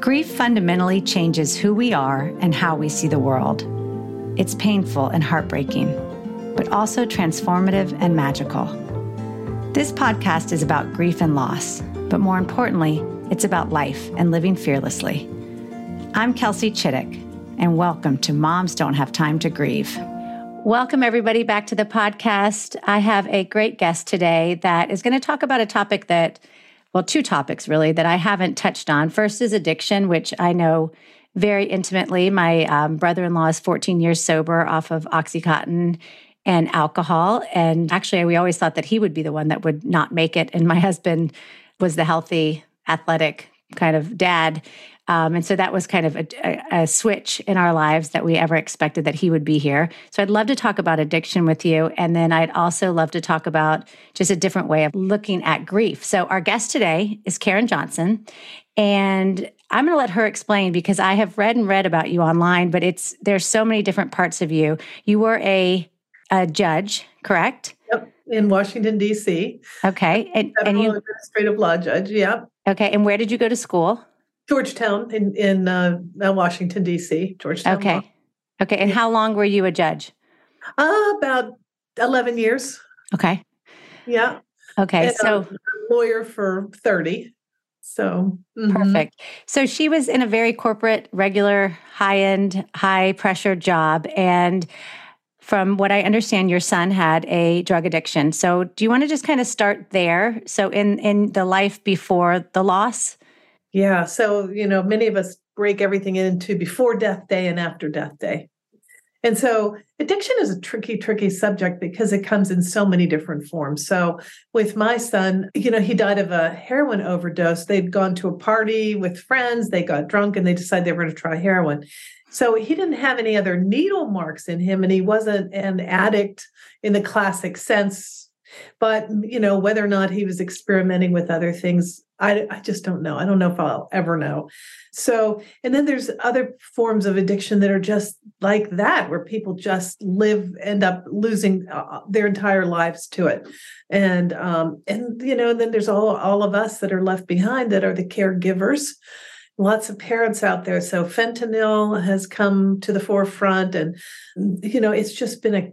Grief fundamentally changes who we are and how we see the world. It's painful and heartbreaking, but also transformative and magical. This podcast is about grief and loss, but more importantly, it's about life and living fearlessly. I'm Kelsey Chittick, and welcome to Moms Don't Have Time to Grieve. Welcome, everybody, back to the podcast. I have a great guest today that is going to talk about a topic that, well, two topics really, that I haven't touched on. First is addiction, which I know very intimately. My um, brother in law is 14 years sober off of Oxycontin and alcohol. And actually, we always thought that he would be the one that would not make it. And my husband was the healthy, athletic kind of dad. Um, and so that was kind of a, a, a, switch in our lives that we ever expected that he would be here. So I'd love to talk about addiction with you. And then I'd also love to talk about just a different way of looking at grief. So our guest today is Karen Johnson. And I'm going to let her explain because I have read and read about you online, but it's there's so many different parts of you. You were a a judge, correct? Yep, in Washington D.C. Okay, and, and you administrative law judge. Yep. Okay, and where did you go to school? Georgetown in in uh, Washington D.C. Georgetown. Okay, law. okay, and how long were you a judge? Uh, about eleven years. Okay. Yeah. Okay, and so lawyer for thirty. So mm-hmm. perfect. So she was in a very corporate, regular, high end, high pressure job. And from what I understand, your son had a drug addiction. So do you want to just kind of start there? So in in the life before the loss? Yeah. So, you know, many of us break everything into before death day and after death day. And so addiction is a tricky, tricky subject because it comes in so many different forms. So with my son, you know, he died of a heroin overdose. They'd gone to a party with friends, they got drunk, and they decided they were going to try heroin. So he didn't have any other needle marks in him, and he wasn't an addict in the classic sense but you know whether or not he was experimenting with other things I, I just don't know. I don't know if i'll ever know. So and then there's other forms of addiction that are just like that where people just live end up losing uh, their entire lives to it. And um and you know then there's all all of us that are left behind that are the caregivers. Lots of parents out there. So fentanyl has come to the forefront and you know it's just been a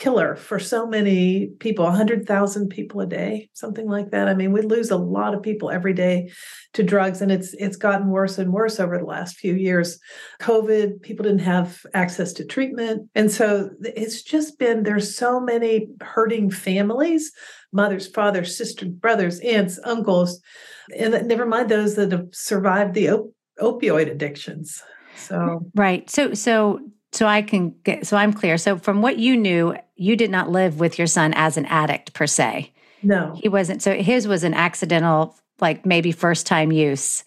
killer for so many people 100,000 people a day something like that. I mean we lose a lot of people every day to drugs and it's it's gotten worse and worse over the last few years. Covid people didn't have access to treatment. And so it's just been there's so many hurting families mothers fathers sisters brothers aunts uncles and never mind those that have survived the op- opioid addictions. So right. So so so I can get so I'm clear. So from what you knew, you did not live with your son as an addict per se. No. He wasn't so his was an accidental like maybe first time use.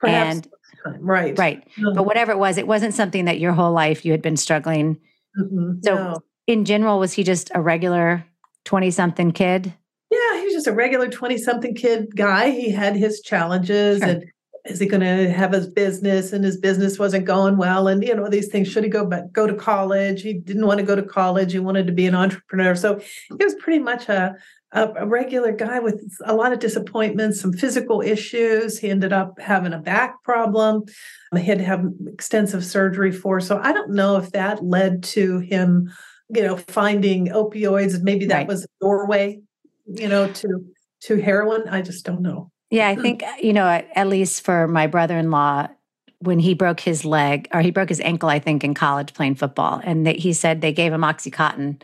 Perhaps and right. Right. No. But whatever it was, it wasn't something that your whole life you had been struggling. Mm-hmm. So no. in general was he just a regular 20 something kid? Yeah, he was just a regular 20 something kid guy. He had his challenges sure. and is he going to have his business and his business wasn't going well? And you know these things should he go back go to college? He didn't want to go to college. He wanted to be an entrepreneur. So he was pretty much a, a, regular guy with a lot of disappointments some physical issues. He ended up having a back problem. He had to have extensive surgery for. So i don't know if that led to him you know finding opioids. Maybe that right. was a doorway you know to to heroin, I just don't know. Yeah, I think, you know, at, at least for my brother in law, when he broke his leg or he broke his ankle, I think, in college playing football. And he said they gave him Oxycontin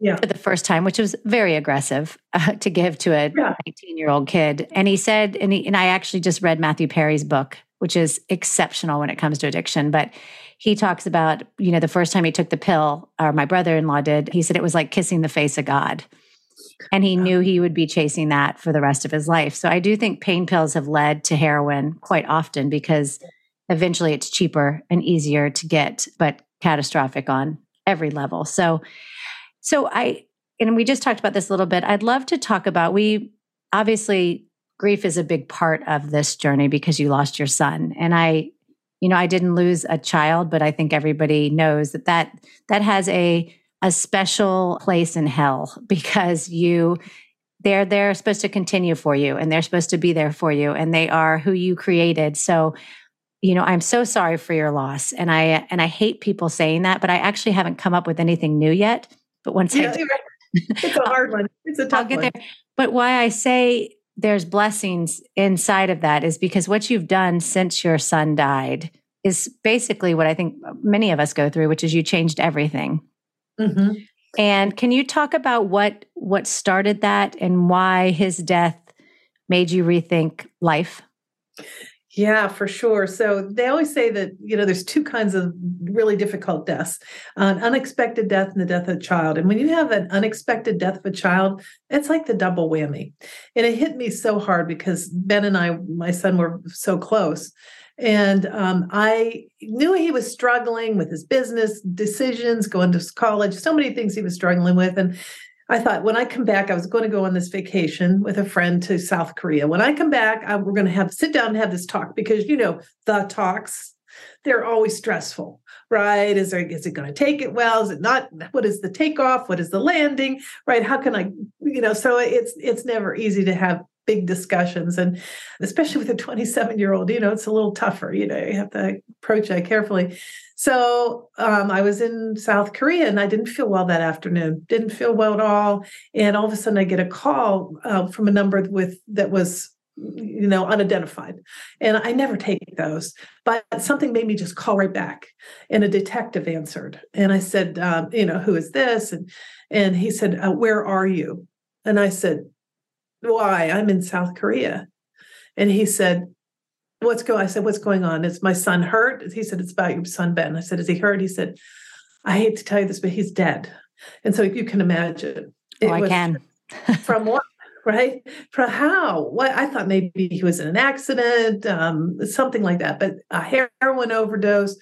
yeah. for the first time, which was very aggressive uh, to give to a 19 yeah. year old kid. And he said, and, he, and I actually just read Matthew Perry's book, which is exceptional when it comes to addiction. But he talks about, you know, the first time he took the pill, or my brother in law did, he said it was like kissing the face of God. And he knew he would be chasing that for the rest of his life. So I do think pain pills have led to heroin quite often because eventually it's cheaper and easier to get, but catastrophic on every level. So, so I, and we just talked about this a little bit. I'd love to talk about, we obviously, grief is a big part of this journey because you lost your son. And I, you know, I didn't lose a child, but I think everybody knows that that, that has a, a special place in hell because you they're they're supposed to continue for you and they're supposed to be there for you and they are who you created. So you know i'm so sorry for your loss and i and i hate people saying that but i actually haven't come up with anything new yet. But once yeah, I, it's a hard one. It's a tough I'll get one. there. But why i say there's blessings inside of that is because what you've done since your son died is basically what i think many of us go through which is you changed everything mm-hmm. and can you talk about what what started that and why his death made you rethink life yeah, for sure. So they always say that, you know, there's two kinds of really difficult deaths an unexpected death and the death of a child. And when you have an unexpected death of a child, it's like the double whammy. And it hit me so hard because Ben and I, my son, were so close. And um, I knew he was struggling with his business decisions, going to college, so many things he was struggling with. And I thought when I come back, I was going to go on this vacation with a friend to South Korea. When I come back, I, we're going to have sit down and have this talk because you know the talks they're always stressful, right? Is there is it going to take it well? Is it not? What is the takeoff? What is the landing? Right? How can I, you know? So it's it's never easy to have big discussions. And especially with a 27 year old you know it's a little tougher you know you have to approach that carefully. So um, I was in South Korea and I didn't feel well that afternoon. Didn't feel well at all. And all of a sudden, I get a call uh, from a number with that was you know unidentified. And i never take those but something made me just call right back. And a detective answered. And i said um, you know who is this? And and he said uh, where are you? And i said why i'm in south korea and he said what's going I said, what's going on? Is my son hurt? He said, it's about your son, Ben. I said, is he hurt? He said, I hate to tell you this, but he's dead. And so you can imagine. Oh, I can. from what? Right? From how? What I thought maybe he was in an accident, um, something like that, but a heroin overdose.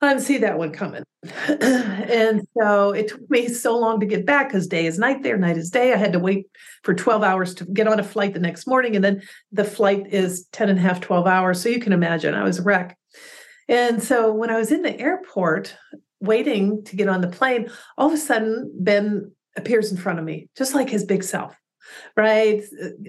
I didn't see that one coming. and so it took me so long to get back because day is night there, night is day. I had to wait for 12 hours to get on a flight the next morning. And then the flight is 10 and a half, 12 hours. So you can imagine I was a wreck. And so when I was in the airport waiting to get on the plane, all of a sudden Ben appears in front of me, just like his big self right?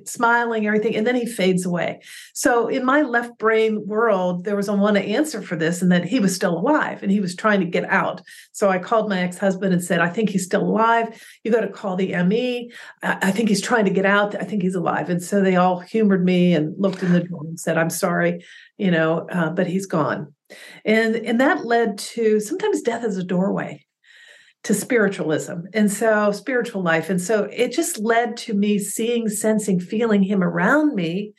Smiling, everything. And then he fades away. So in my left brain world, there was a one answer for this, and that he was still alive and he was trying to get out. So I called my ex-husband and said, I think he's still alive. You got to call the ME. I think he's trying to get out. I think he's alive. And so they all humored me and looked in the door and said, I'm sorry, you know, uh, but he's gone. And and that led to sometimes death is a doorway to spiritualism and so spiritual life. And so it just led to me seeing sensing feeling him around me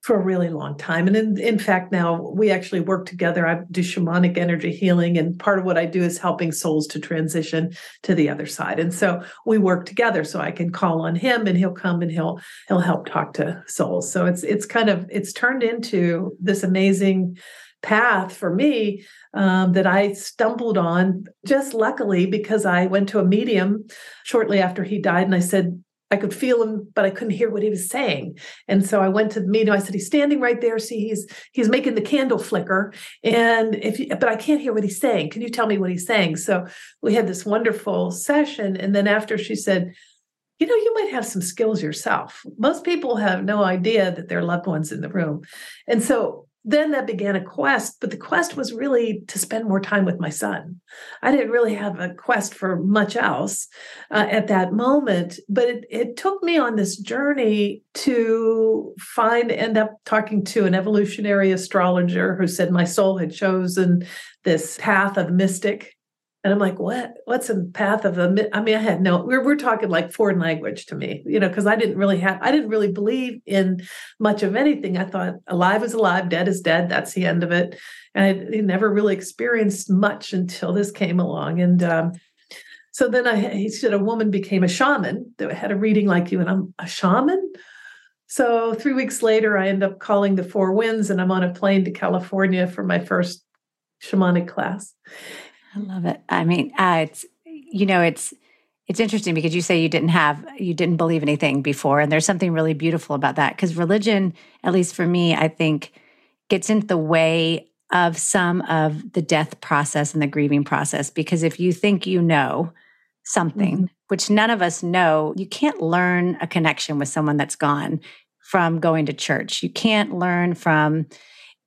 for a really long time. And in, in fact now we actually work together. I do shamanic energy healing and part of what i do is helping souls to transition to the other side. And so we work together so i can call on him and he'll come and he'll he'll help talk to souls. So it's it's kind of it's turned into this amazing path for me um, that I stumbled on just luckily because I went to a medium shortly after he died and I said, I could feel him, but I couldn't hear what he was saying. And so I went to the medium. I said, "He's standing right there. See, he's he's making the candle flicker, and if you, but I can't hear what he's saying. Can you tell me what he's saying?" So we had this wonderful session, and then after she said, "You know, you might have some skills yourself. Most people have no idea that their loved ones in the room." And so then that began a quest, but the quest was really to spend more time with my son. I didn't really have a quest for much else uh, at that moment, but it, it took me on this journey to find, end up talking to an evolutionary astrologer who said my soul had chosen this path of mystic and I'm like, what? What's a path of a? I mean, I had no. We're we're talking like foreign language to me, you know, because I didn't really have. I didn't really believe in much of anything. I thought alive is alive, dead is dead. That's the end of it. And I never really experienced much until this came along. And um, so then I, he said, a woman became a shaman that had a reading like you, and I'm a shaman. So three weeks later, I end up calling the Four Winds, and I'm on a plane to California for my first shamanic class. I love it. I mean, uh, it's you know, it's it's interesting because you say you didn't have you didn't believe anything before, and there's something really beautiful about that because religion, at least for me, I think gets in the way of some of the death process and the grieving process. Because if you think you know something, mm-hmm. which none of us know, you can't learn a connection with someone that's gone from going to church. You can't learn from.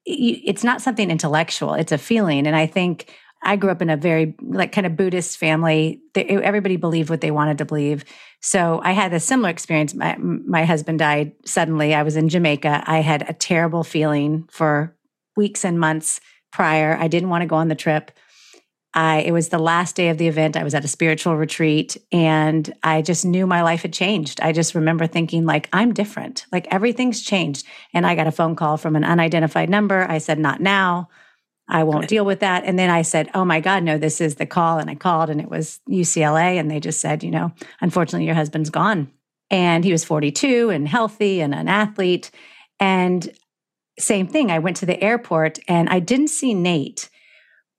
It's not something intellectual; it's a feeling, and I think I grew up in a very like kind of Buddhist family. Everybody believed what they wanted to believe. So I had a similar experience. My, my husband died suddenly. I was in Jamaica. I had a terrible feeling for weeks and months prior. I didn't want to go on the trip. I it was the last day of the event. I was at a spiritual retreat and I just knew my life had changed. I just remember thinking like I'm different. Like everything's changed. And I got a phone call from an unidentified number. I said not now. I won't deal with that. And then I said, Oh my God, no, this is the call. And I called and it was UCLA. And they just said, You know, unfortunately, your husband's gone. And he was 42 and healthy and an athlete. And same thing, I went to the airport and I didn't see Nate.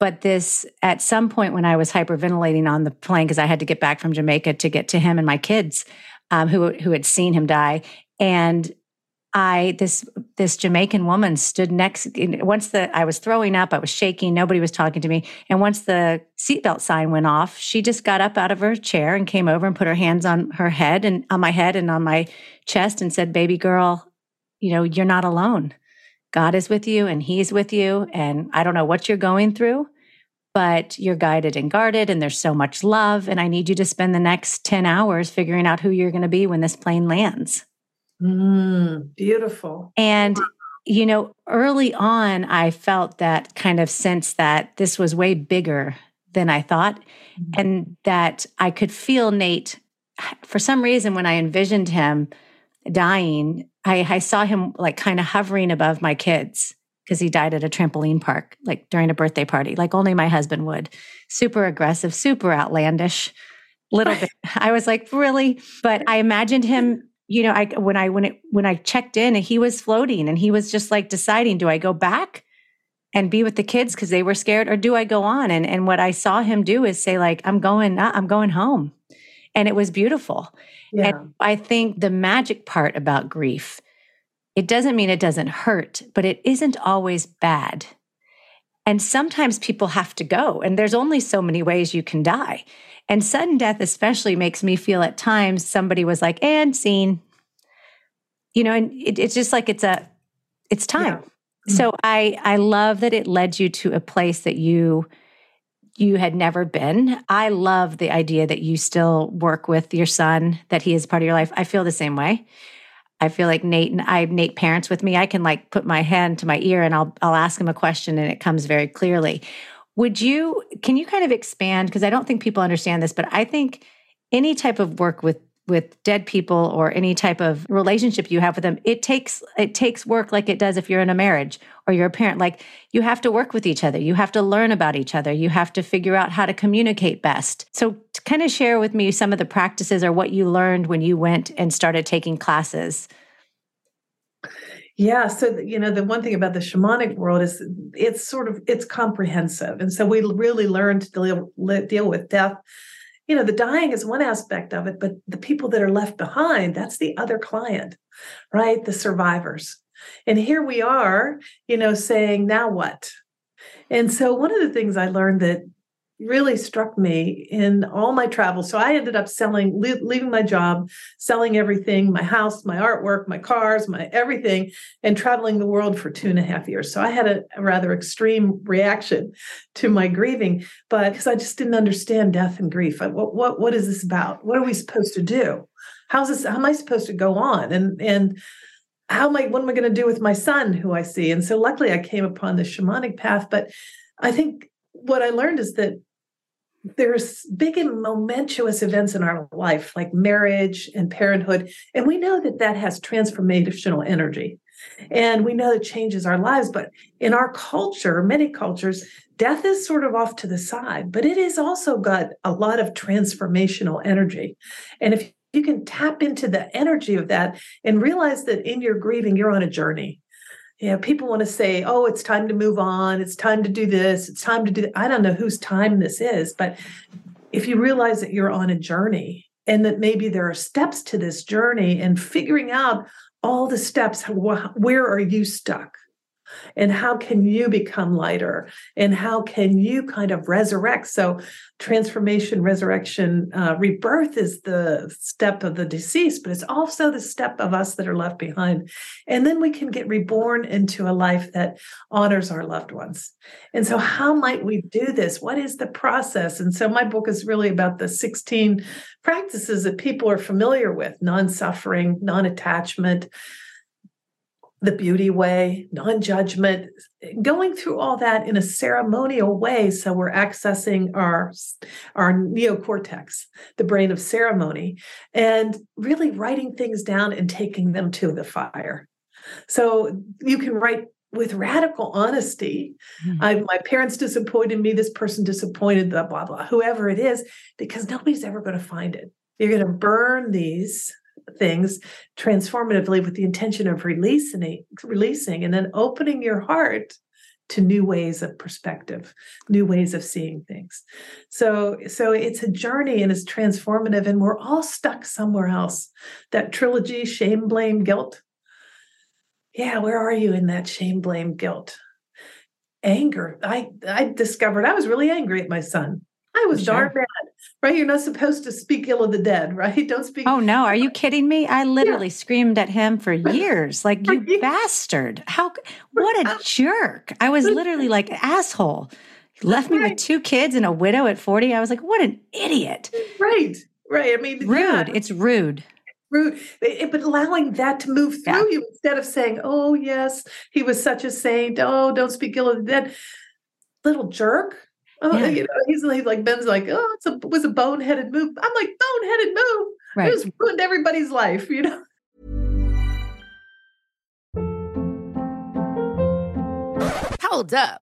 But this, at some point when I was hyperventilating on the plane, because I had to get back from Jamaica to get to him and my kids um, who, who had seen him die. And I this this Jamaican woman stood next. Once the I was throwing up, I was shaking. Nobody was talking to me. And once the seatbelt sign went off, she just got up out of her chair and came over and put her hands on her head and on my head and on my chest and said, "Baby girl, you know you're not alone. God is with you, and He's with you. And I don't know what you're going through." But you're guided and guarded, and there's so much love. And I need you to spend the next 10 hours figuring out who you're going to be when this plane lands. Mm, beautiful. And, you know, early on, I felt that kind of sense that this was way bigger than I thought, mm-hmm. and that I could feel Nate. For some reason, when I envisioned him dying, I, I saw him like kind of hovering above my kids because he died at a trampoline park, like during a birthday party, like only my husband would. Super aggressive, super outlandish. Little bit. I was like, really? But I imagined him you know, I when I when it when I checked in and he was floating and he was just like deciding, do I go back and be with the kids because they were scared, or do I go on? And and what I saw him do is say, like, I'm going, uh, I'm going home. And it was beautiful. Yeah. And I think the magic part about grief, it doesn't mean it doesn't hurt, but it isn't always bad. And sometimes people have to go, and there's only so many ways you can die. And sudden death, especially, makes me feel at times somebody was like, and scene. You know, and it, it's just like it's a, it's time. Yeah. Mm-hmm. So I I love that it led you to a place that you you had never been. I love the idea that you still work with your son, that he is part of your life. I feel the same way. I feel like Nate and I have Nate parents with me. I can like put my hand to my ear and I'll I'll ask him a question and it comes very clearly. Would you, can you kind of expand? Because I don't think people understand this, but I think any type of work with with dead people or any type of relationship you have with them it takes it takes work like it does if you're in a marriage or you're a parent like you have to work with each other you have to learn about each other you have to figure out how to communicate best so to kind of share with me some of the practices or what you learned when you went and started taking classes yeah. So, you know, the one thing about the shamanic world is it's sort of, it's comprehensive. And so we really learn to deal, deal with death. You know, the dying is one aspect of it, but the people that are left behind, that's the other client, right? The survivors. And here we are, you know, saying, now what? And so one of the things I learned that really struck me in all my travels. So I ended up selling, leaving my job, selling everything my house, my artwork, my cars, my everything, and traveling the world for two and a half years. So I had a, a rather extreme reaction to my grieving, but because I just didn't understand death and grief. I, what, what, what is this about? What are we supposed to do? How's this? How am I supposed to go on? And, and, how am I, what am I going to do with my son who I see? And so luckily I came upon the shamanic path. But I think what I learned is that there's big and momentous events in our life like marriage and parenthood and we know that that has transformational energy. And we know it changes our lives but in our culture many cultures death is sort of off to the side but it has also got a lot of transformational energy. And if you can tap into the energy of that and realize that in your grieving you're on a journey you know, people want to say, oh, it's time to move on. It's time to do this. It's time to do that. I don't know whose time this is, but if you realize that you're on a journey and that maybe there are steps to this journey and figuring out all the steps, where are you stuck? And how can you become lighter? And how can you kind of resurrect? So transformation resurrection uh, rebirth is the step of the deceased but it's also the step of us that are left behind. And then we can get reborn into a life that honors our loved ones. And so how might we do this? What is the process? And so my book is really about the 16 practices that people are familiar with non-suffering non-attachment the beauty way, non judgment, going through all that in a ceremonial way. So we're accessing our, our neocortex, the brain of ceremony, and really writing things down and taking them to the fire. So you can write with radical honesty. Mm-hmm. I, my parents disappointed me, this person disappointed, blah, blah, blah, whoever it is, because nobody's ever going to find it. You're going to burn these things transformatively with the intention of releasing releasing and then opening your heart to new ways of perspective new ways of seeing things. So so it's a journey and it's transformative and we're all stuck somewhere else. That trilogy shame blame guilt. Yeah where are you in that shame blame guilt? Anger. I i discovered i was really angry at my son. I was sure. darn mad, right? You're not supposed to speak ill of the dead, right? Don't speak. Oh no, are you kidding me? I literally yeah. screamed at him for years, like you bastard! How? What a jerk! I was literally like an asshole. Left me with two kids and a widow at forty. I was like, what an idiot! Right, right. I mean, rude. Yeah. It's rude rude eh, but allowing that to move through yeah. you instead of saying oh yes he was such a saint oh don't speak ill of the dead little jerk Oh, yeah. you know, he's like, like Ben's like, oh, it's a it was a boneheaded move. I'm like, boneheaded move. Right. It just ruined everybody's life, you know. Hold up.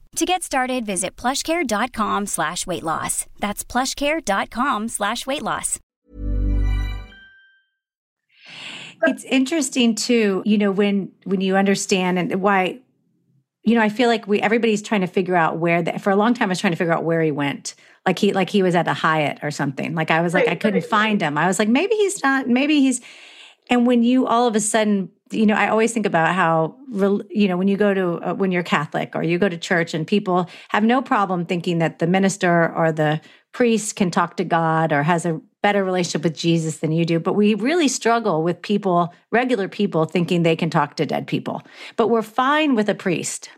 To get started, visit plushcare.com slash weight loss. That's plushcare.com slash weight loss. It's interesting too, you know, when when you understand and why, you know, I feel like we everybody's trying to figure out where the, for a long time I was trying to figure out where he went like he like he was at the Hyatt or something. Like I was like I couldn't find him. I was like maybe he's not. Maybe he's. And when you all of a sudden, you know, I always think about how you know when you go to uh, when you're Catholic or you go to church and people have no problem thinking that the minister or the priest can talk to God or has a better relationship with Jesus than you do. But we really struggle with people, regular people, thinking they can talk to dead people. But we're fine with a priest.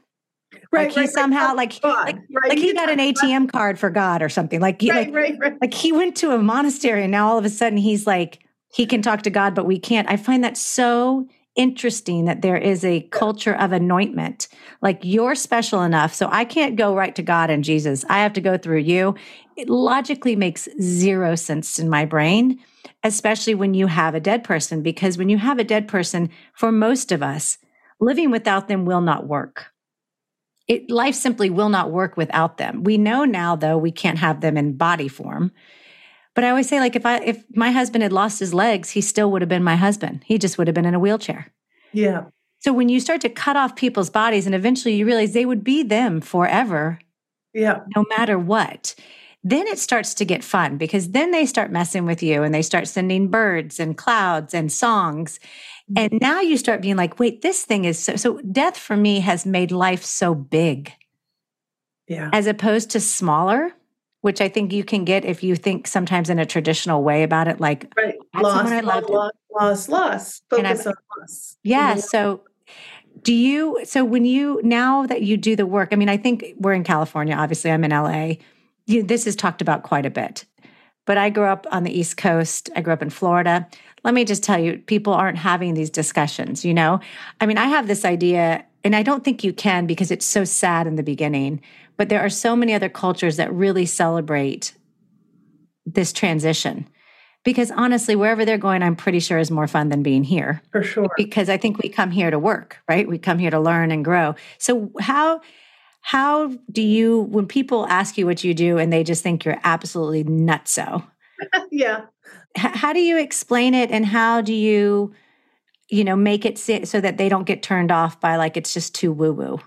Right, like he right, somehow right. like like, like he got an ATM card for God or something. Like he, like, like he went to a monastery and now all of a sudden he's like he can talk to God, but we can't. I find that so interesting that there is a culture of anointment. Like you're special enough. So I can't go right to God and Jesus. I have to go through you. It logically makes zero sense in my brain, especially when you have a dead person, because when you have a dead person, for most of us, living without them will not work. It, life simply will not work without them. We know now, though, we can't have them in body form. But I always say, like, if I if my husband had lost his legs, he still would have been my husband. He just would have been in a wheelchair. Yeah. So when you start to cut off people's bodies, and eventually you realize they would be them forever, yeah, no matter what. Then it starts to get fun because then they start messing with you and they start sending birds and clouds and songs. And mm-hmm. now you start being like, wait, this thing is so, so death for me has made life so big. Yeah. As opposed to smaller which I think you can get if you think sometimes in a traditional way about it, like right. loss, loss, loss, loss, loss. Focus on loss. Yeah. Mm-hmm. So do you so when you now that you do the work, I mean, I think we're in California, obviously I'm in LA. You, this is talked about quite a bit. But I grew up on the East Coast. I grew up in Florida. Let me just tell you, people aren't having these discussions, you know? I mean, I have this idea, and I don't think you can because it's so sad in the beginning but there are so many other cultures that really celebrate this transition. Because honestly, wherever they're going, I'm pretty sure is more fun than being here. For sure. Because I think we come here to work, right? We come here to learn and grow. So how how do you when people ask you what you do and they just think you're absolutely nutso? yeah. how do you explain it and how do you you know make it so that they don't get turned off by like it's just too woo woo?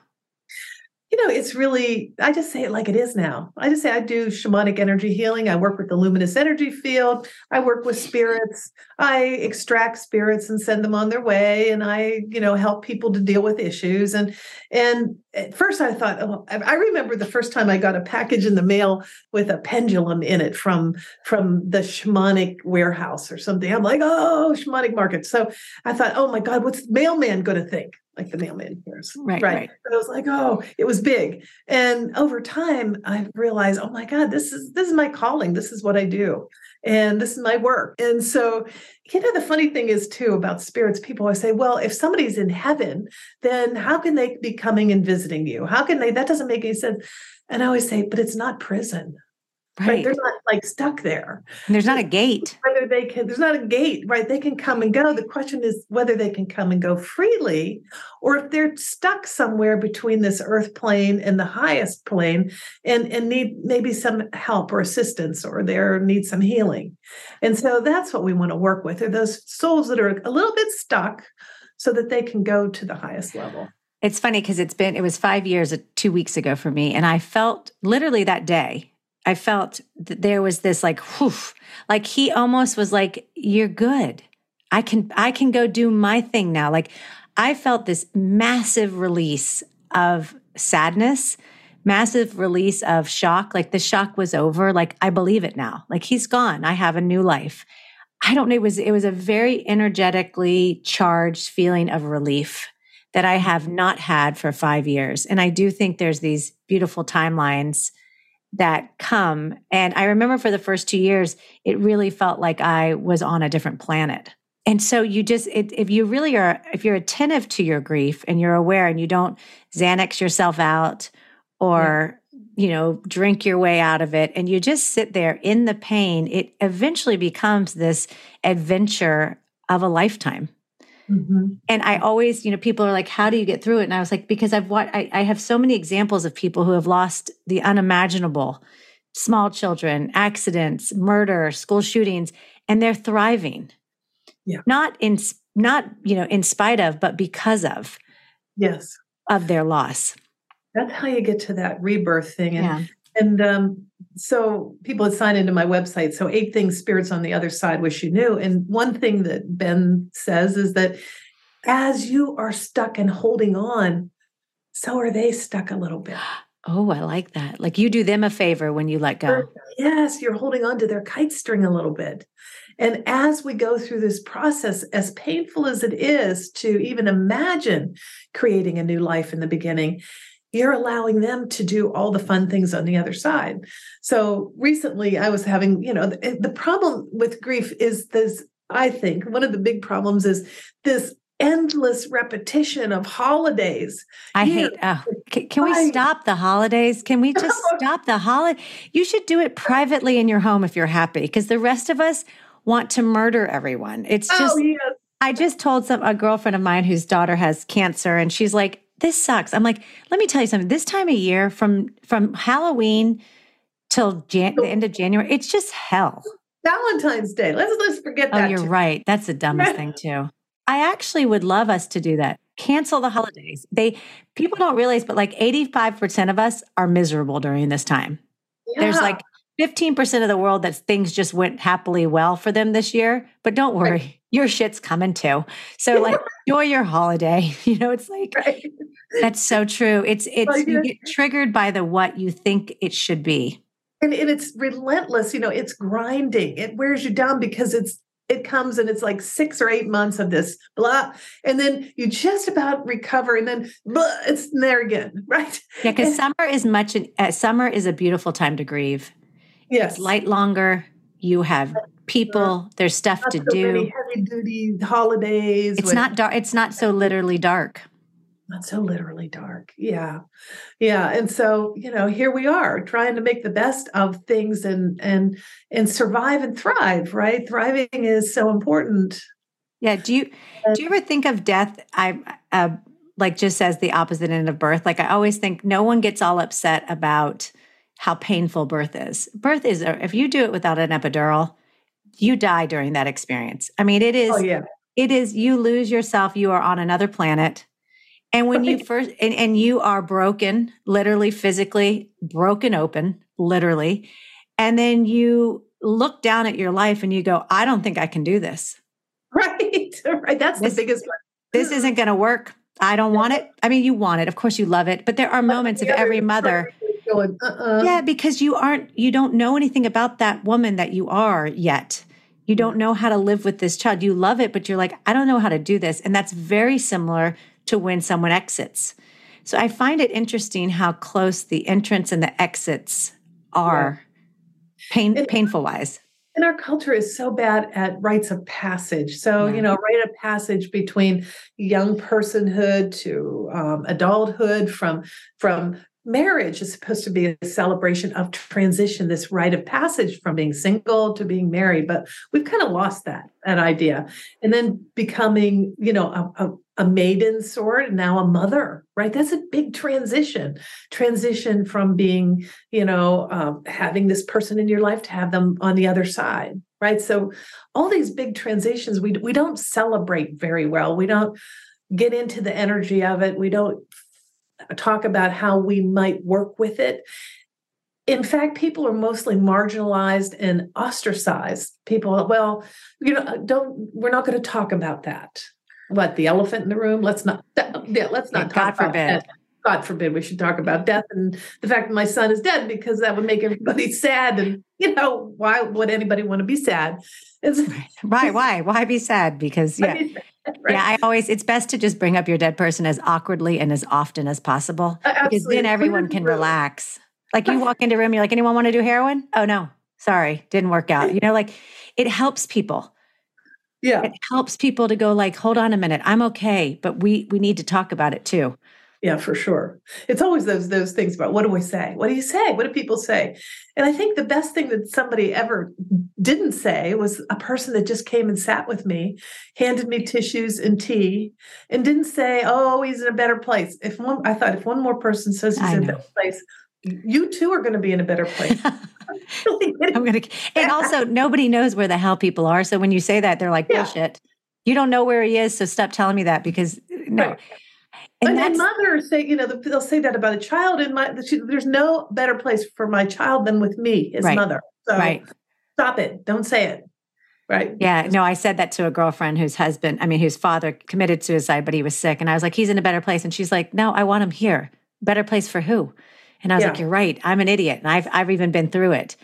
You know, it's really, I just say it like it is now. I just say I do shamanic energy healing. I work with the luminous energy field. I work with spirits. I extract spirits and send them on their way. And I, you know, help people to deal with issues. And and at first I thought, oh, I remember the first time I got a package in the mail with a pendulum in it from from the shamanic warehouse or something. I'm like, oh, shamanic market. So I thought, oh my God, what's the mailman going to think? Like the mailman cares. Right. Right. right. I was like, oh, it was big. And over time, I realized, oh my God, this is this is my calling. This is what I do. And this is my work. And so, you know, the funny thing is too about spirits, people always say, well, if somebody's in heaven, then how can they be coming and visiting you? How can they? That doesn't make any sense. And I always say, but it's not prison. Right. right. They're not like stuck there. And there's not a gate. Whether they can, there's not a gate, right? They can come and go. The question is whether they can come and go freely or if they're stuck somewhere between this earth plane and the highest plane and, and need maybe some help or assistance or they need some healing. And so that's what we want to work with are those souls that are a little bit stuck so that they can go to the highest level. It's funny because it's been, it was five years, uh, two weeks ago for me. And I felt literally that day, I felt that there was this like, whew, like he almost was like, you're good. I can, I can go do my thing now. Like I felt this massive release of sadness, massive release of shock. Like the shock was over. Like I believe it now. Like he's gone. I have a new life. I don't know. It was, it was a very energetically charged feeling of relief that I have not had for five years. And I do think there's these beautiful timelines that come. And I remember for the first two years, it really felt like I was on a different planet. And so you just, it, if you really are, if you're attentive to your grief and you're aware and you don't Xanax yourself out or, yeah. you know, drink your way out of it and you just sit there in the pain, it eventually becomes this adventure of a lifetime. Mm-hmm. And I always, you know, people are like, how do you get through it? And I was like, because I've what I, I have so many examples of people who have lost the unimaginable, small children, accidents, murder, school shootings, and they're thriving. Yeah. Not in not, you know, in spite of, but because of. Yes. Of their loss. That's how you get to that rebirth thing. And yeah. And um, so people had signed into my website. So eight things spirits on the other side wish you knew. And one thing that Ben says is that as you are stuck and holding on, so are they stuck a little bit. Oh, I like that. Like you do them a favor when you let go. Yes, you're holding on to their kite string a little bit. And as we go through this process, as painful as it is to even imagine creating a new life in the beginning, you're allowing them to do all the fun things on the other side. So recently I was having, you know, the, the problem with grief is this I think one of the big problems is this endless repetition of holidays. I hate. Uh, oh, can, can we stop the holidays? Can we just stop the holiday? You should do it privately in your home if you're happy, because the rest of us want to murder everyone. It's oh, just. oh, yes. I just told some a girlfriend of mine whose daughter has cancer, and she's like, "This sucks." I'm like, "Let me tell you something. This time of year, from from Halloween till Jan- the end of January, it's just hell." Valentine's Day. Let's let's forget Oh, that. you're too. right. That's the dumbest thing too. I actually would love us to do that. Cancel the holidays. They people don't realize, but like 85% of us are miserable during this time. There's like 15% of the world that things just went happily well for them this year. But don't worry, Right. your shit's coming too. So like enjoy your holiday. You know, it's like right. that's so true. It's it's you get triggered by the what you think it should be. and, and it's relentless you know it's grinding it wears you down because it's it comes and it's like six or eight months of this blah and then you just about recover and then blah, it's there again right Yeah, because summer is much uh, summer is a beautiful time to grieve. Yes It's light longer. You have people. There's stuff not to so do. heavy duty holidays It's with- not dark. It's not so literally dark. not so literally dark yeah yeah and so you know here we are trying to make the best of things and and and survive and thrive right thriving is so important Yeah. Do you do you ever think of death? I uh, like just as the opposite end of birth. Like I always think, no one gets all upset about how painful birth is. Birth is uh, if you do it without an epidural, you die during that experience. I mean, it is. oh yeah. it is you lose yourself you are on another planet. And when you first and, and you are broken literally physically broken open literally and then you look down at your life and you go i don't think i can do this. Right right that's This- the biggest one. this isn't going to work. I don't want it. I mean you want it. Of course you love it but there are moments of every mother going, uh-uh. yeah because you aren't you don't know anything about that woman that you are yet. You don't know how to live with this child. You love it but you're like i don't know how to do this. And that's very similar to when someone exits. So i find it interesting how close the entrance and the exits are pain And- painful wise. and our culture is so bad at rites of passage. So Yeah. you know rite of passage between young personhood to um, adulthood from from marriage is supposed to be a celebration of transition this rite of passage from being single to being married but we've kind of lost that that idea. And then becoming you know a, a, a maiden sort and now a mother right? That's a big transition. Transition from being you know um, having this person in your life to have them on the other side right? So all these big transitions we, we don't celebrate very well. We don't get into the energy of it. We don't talk about how we might work with it in fact people are mostly marginalized and ostracized people well you know don't we're not going to talk about that what the elephant in the room let's not yeah, let's not God talk about forbid. that. God forbid we should talk about death and the fact that my son is dead because that would make everybody sad. And you know, why would anybody want to be sad? It's, Why? Why? Why be sad? Because yeah, right? yeah. I always it's best to just bring up your dead person as awkwardly and as often as possible uh, because then everyone can relax. Like you walk into a room, you're like, anyone want to do heroin? Oh no, sorry, didn't work out. You know, like it helps people. Yeah. It helps people to go like, hold on a minute, I'm okay, but we we need to talk about it too. Yeah, for sure. It's always those those things about what do I say? What do you say? What do people say? And I think the best thing that somebody ever didn't say was a person that just came and sat with me, handed me tissues and tea, and didn't say, "Oh, he's in a better place." If one, I thought if one more person says he's in a better place, you too are going to be in a better place. I'm gonna and also nobody knows where the hell people are. So when you say that, they're like, Yeah. bullshit. You don't know where he is, so stop telling me that because no. Right. And And, mothers say, you know, they'll say that about a child. And my, she, there's no better place for my child than with me, his Right. mother. So right. stop it. Don't say it. Right. Yeah, no, I said that to a girlfriend whose husband, I mean, whose father committed suicide, but he was sick. And I was like, he's in a better place. And she's like, no, I want him here. Better place for who? And I was like, you're right. I'm an idiot. And I've, I've even been through it.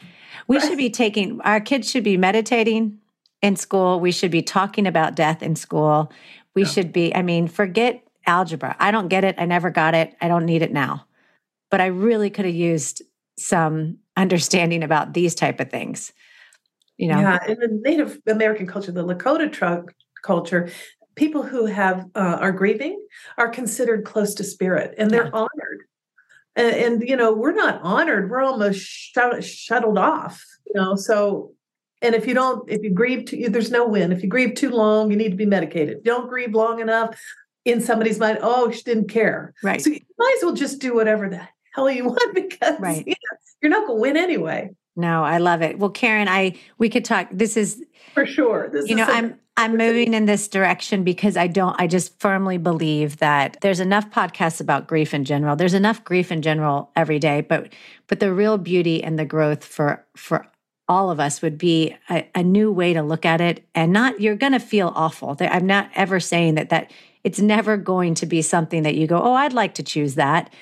We should be taking, our kids should be meditating in school. We should be talking about death in school. We should be, I mean, forget algebra. I don't get it. I never got it. I don't need it now. But I really could have used some understanding about these type of things. You know, Yeah. In the Native American culture, the Lakota truck culture, people who have uh, are grieving are considered close to spirit and they're yeah. honored. And, and, you know, we're not honored; we're almost shut, shuttled off. You know, so and if you don't, if you grieve too, there's no win. If you grieve too long, you need to be medicated. Don't grieve long enough. In somebody's mind, oh, she didn't care. Right. So you might as well just do whatever the hell you want because right. you know, you're not going to win anyway. No, I love it. Well, Karen, I we could talk. This is for sure. This you know, I'm I'm moving in this direction because I don't. I just firmly believe that there's enough podcasts about grief in general. There's enough grief in general every day, but but the real beauty and the growth for for all of us would be a, a new way to look at it, and not you're going to feel awful. I'm not ever saying that that it's never going to be something that you go, oh, I'd like to choose that.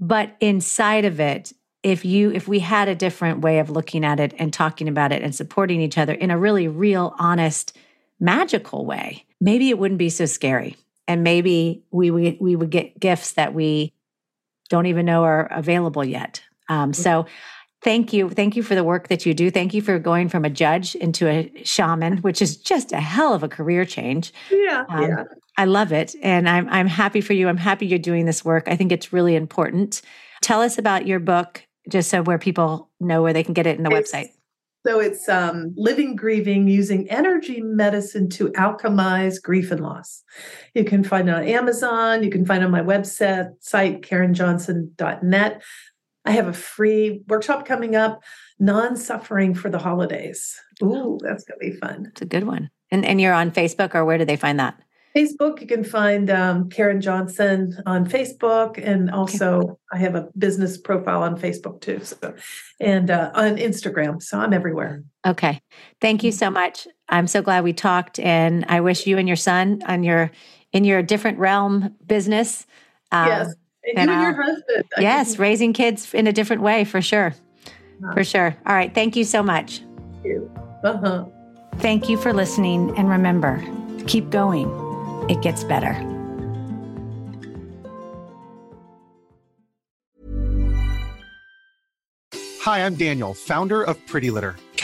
But inside of it, if you if we had a different way of looking at it and talking about it and supporting each other in a really real honest magical way maybe it wouldn't be so scary and maybe we would we would get gifts that we don't even know are available yet um, so thank you thank you for the work that you do thank you for going from a judge into a shaman which is just a hell of a career change yeah, um, yeah. i love it and I'm, I'm happy for you i'm happy you're doing this work i think it's really important tell us about your book just so where people know where they can get it in the it's, website. So it's um, living grieving using energy medicine to alchemize grief and loss. You can find it on Amazon. You can find it on my website, site karenjohnson.net. I have a free workshop coming up, non-suffering for the holidays. Ooh, that's gonna be fun. It's a good one. And and you're on Facebook, or where do they find that? Facebook, you can find um, Karen Johnson on Facebook, and also okay. I have a business profile on Facebook too, so and uh, on Instagram. So I'm everywhere. Okay, thank you so much. I'm so glad we talked, and I wish you and your son on your in your different realm business. Um, yes, and, and you and your husband. yes, raising kids in a different way for sure, uh-huh. for sure. All right, thank you so much. Thank you. Uh huh. Thank you for listening, and remember, keep going it gets better. Hi, I'm Daniel, founder of Pretty Litter.